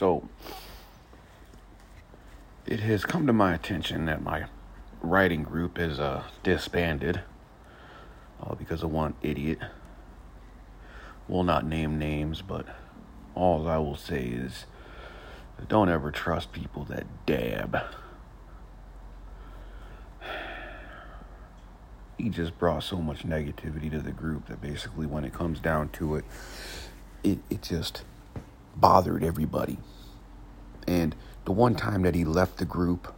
So, it has come to my attention that my writing group is uh, disbanded uh, because of one idiot. Will not name names, but all I will say is don't ever trust people that dab. He just brought so much negativity to the group that basically, when it comes down to it, it, it just bothered everybody. And the one time that he left the group,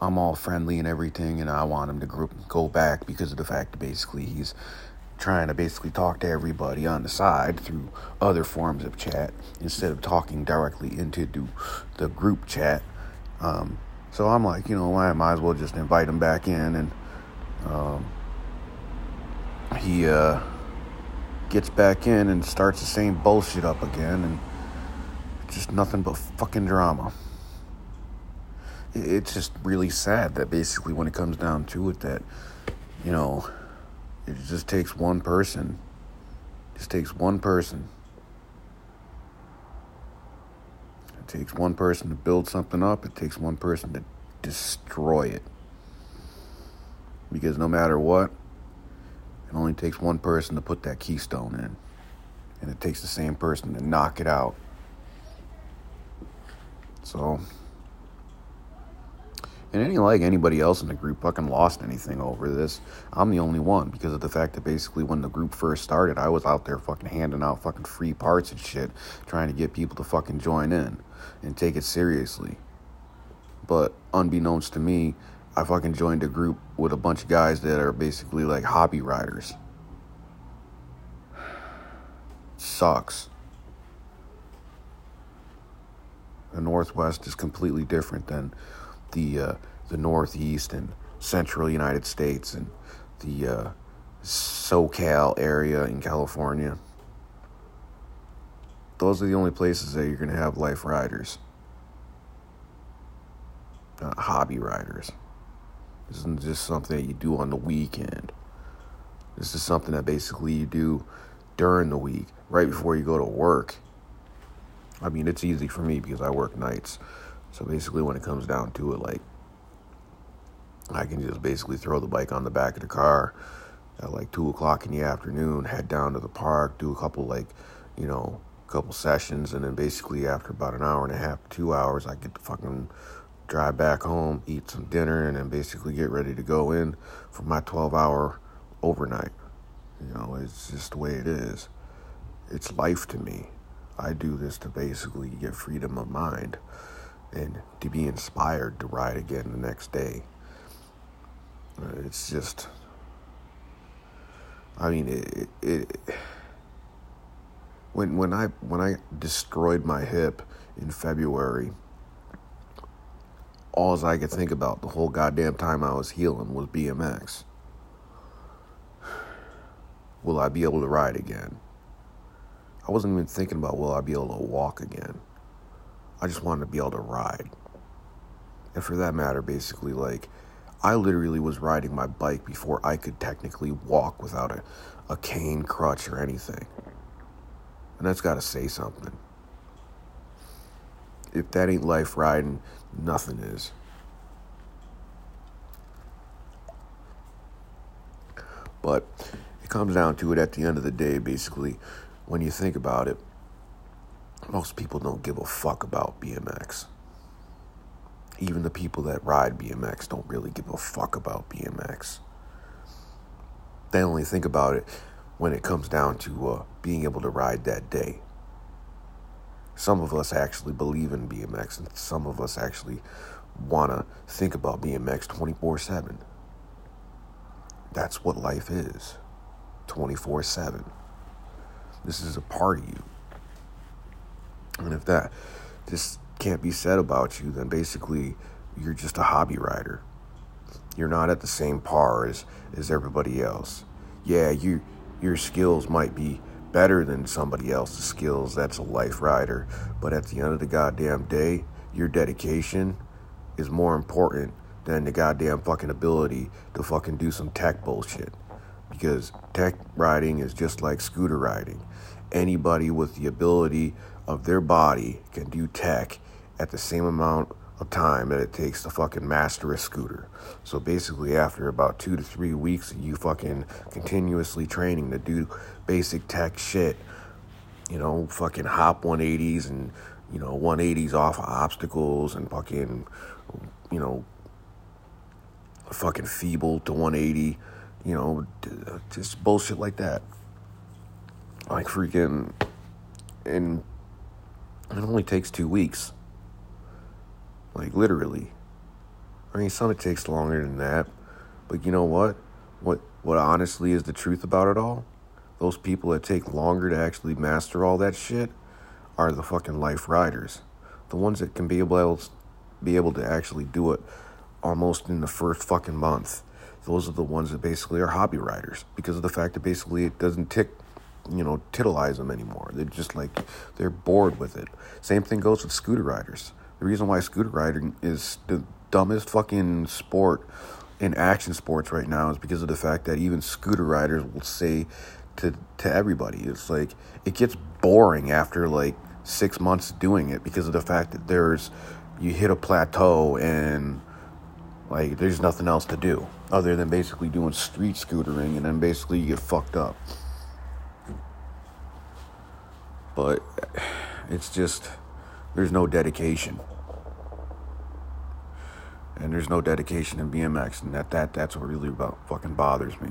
I'm all friendly and everything, and I want him to group go back because of the fact that basically he's trying to basically talk to everybody on the side through other forms of chat instead of talking directly into the group chat. Um, so I'm like, you know, I might as well just invite him back in, and um, he uh, gets back in and starts the same bullshit up again, and just nothing but fucking drama. It's just really sad that basically when it comes down to it that you know it just takes one person. It just takes one person. It takes one person to build something up. It takes one person to destroy it. Because no matter what it only takes one person to put that keystone in. And it takes the same person to knock it out so and it ain't like anybody else in the group fucking lost anything over this. I'm the only one because of the fact that basically when the group first started, I was out there fucking handing out fucking free parts and shit, trying to get people to fucking join in and take it seriously. But unbeknownst to me, I fucking joined a group with a bunch of guys that are basically like hobby riders. Sucks. The Northwest is completely different than the uh, the Northeast and Central United States and the uh, SoCal area in California. Those are the only places that you're going to have life riders, not hobby riders. This isn't just something that you do on the weekend. This is something that basically you do during the week, right before you go to work. I mean, it's easy for me because I work nights. So basically, when it comes down to it, like, I can just basically throw the bike on the back of the car at like two o'clock in the afternoon, head down to the park, do a couple, like, you know, couple sessions, and then basically after about an hour and a half, two hours, I get to fucking drive back home, eat some dinner, and then basically get ready to go in for my 12 hour overnight. You know, it's just the way it is. It's life to me. I do this to basically get freedom of mind and to be inspired to ride again the next day. Uh, it's just, I mean, it, it, when when I when I destroyed my hip in February, all I could think about the whole goddamn time I was healing was BMX. Will I be able to ride again? I wasn't even thinking about will I be able to walk again. I just wanted to be able to ride. And for that matter, basically, like, I literally was riding my bike before I could technically walk without a, a cane, crutch, or anything. And that's got to say something. If that ain't life riding, nothing is. But it comes down to it at the end of the day, basically, when you think about it, most people don't give a fuck about BMX. Even the people that ride BMX don't really give a fuck about BMX. They only think about it when it comes down to uh, being able to ride that day. Some of us actually believe in BMX, and some of us actually want to think about BMX 24 7. That's what life is 24 7. This is a part of you. And if that just can't be said about you, then basically you're just a hobby rider. You're not at the same par as, as everybody else. Yeah, you your skills might be better than somebody else's skills. That's a life rider. But at the end of the goddamn day, your dedication is more important than the goddamn fucking ability to fucking do some tech bullshit. Because tech riding is just like scooter riding. Anybody with the ability of their body can do tech at the same amount of time that it takes to fucking master a scooter. So basically, after about two to three weeks of you fucking continuously training to do basic tech shit, you know, fucking hop 180s and, you know, 180s off of obstacles and fucking, you know, fucking feeble to 180, you know, just bullshit like that. Like freaking, and it only takes two weeks. Like literally. I mean, some it takes longer than that, but you know what? What what honestly is the truth about it all? Those people that take longer to actually master all that shit are the fucking life riders. The ones that can be able to, be able to actually do it almost in the first fucking month. Those are the ones that basically are hobby riders because of the fact that basically it doesn't tick you know, titilize them anymore. They're just like they're bored with it. Same thing goes with scooter riders. The reason why scooter riding is the dumbest fucking sport in action sports right now is because of the fact that even scooter riders will say to to everybody, it's like it gets boring after like six months doing it because of the fact that there's you hit a plateau and like there's nothing else to do other than basically doing street scootering and then basically you get fucked up. But it's just there's no dedication. And there's no dedication in BMX and that, that that's what really about fucking bothers me.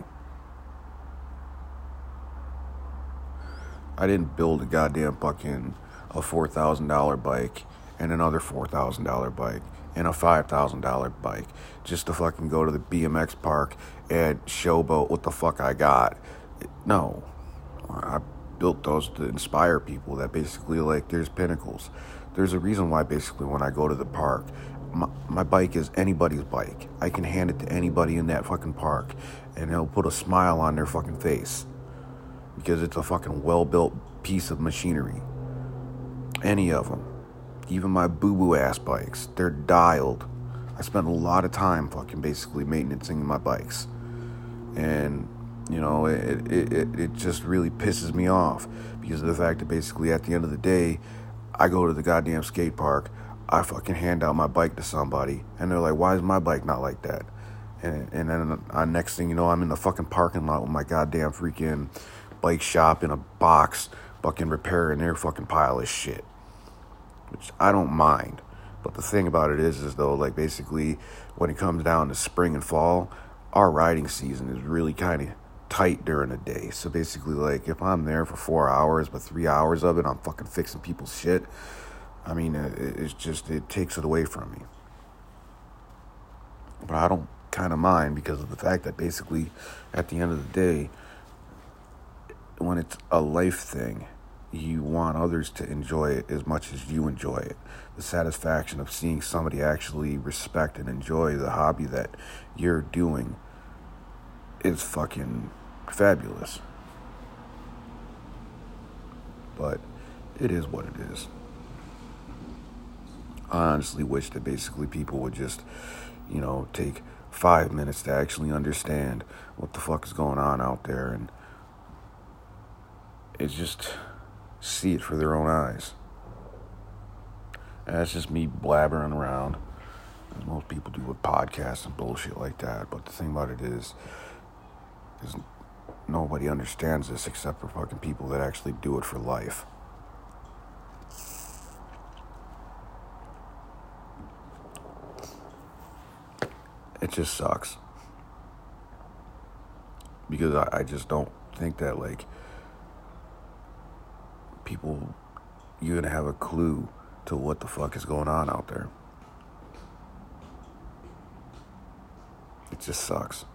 I didn't build a goddamn fucking a four thousand dollar bike and another four thousand dollar bike and a $5,000 bike just to fucking go to the BMX park and showboat what the fuck I got. No. I built those to inspire people that basically, like, there's pinnacles. There's a reason why, basically, when I go to the park, my, my bike is anybody's bike. I can hand it to anybody in that fucking park and it'll put a smile on their fucking face because it's a fucking well built piece of machinery. Any of them even my boo boo ass bikes, they're dialed. I spent a lot of time fucking basically maintaining my bikes. And, you know, it, it, it, it just really pisses me off because of the fact that basically at the end of the day, I go to the goddamn skate park, I fucking hand out my bike to somebody, and they're like, why is my bike not like that? And, and then uh, next thing you know, I'm in the fucking parking lot with my goddamn freaking bike shop in a box, fucking repairing their fucking pile of shit which I don't mind. But the thing about it is, is though, like basically, when it comes down to spring and fall, our riding season is really kind of tight during the day. So basically, like if I'm there for four hours, but three hours of it, I'm fucking fixing people's shit. I mean, it's just it takes it away from me. But I don't kind of mind because of the fact that basically, at the end of the day, when it's a life thing you want others to enjoy it as much as you enjoy it. The satisfaction of seeing somebody actually respect and enjoy the hobby that you're doing is fucking fabulous. But it is what it is. I honestly wish that basically people would just, you know, take five minutes to actually understand what the fuck is going on out there and it's just see it for their own eyes. And that's just me blabbering around, as most people do with podcasts and bullshit like that. But the thing about it is, is nobody understands this except for fucking people that actually do it for life. It just sucks. Because I, I just don't think that, like, people you're gonna have a clue to what the fuck is going on out there. It just sucks.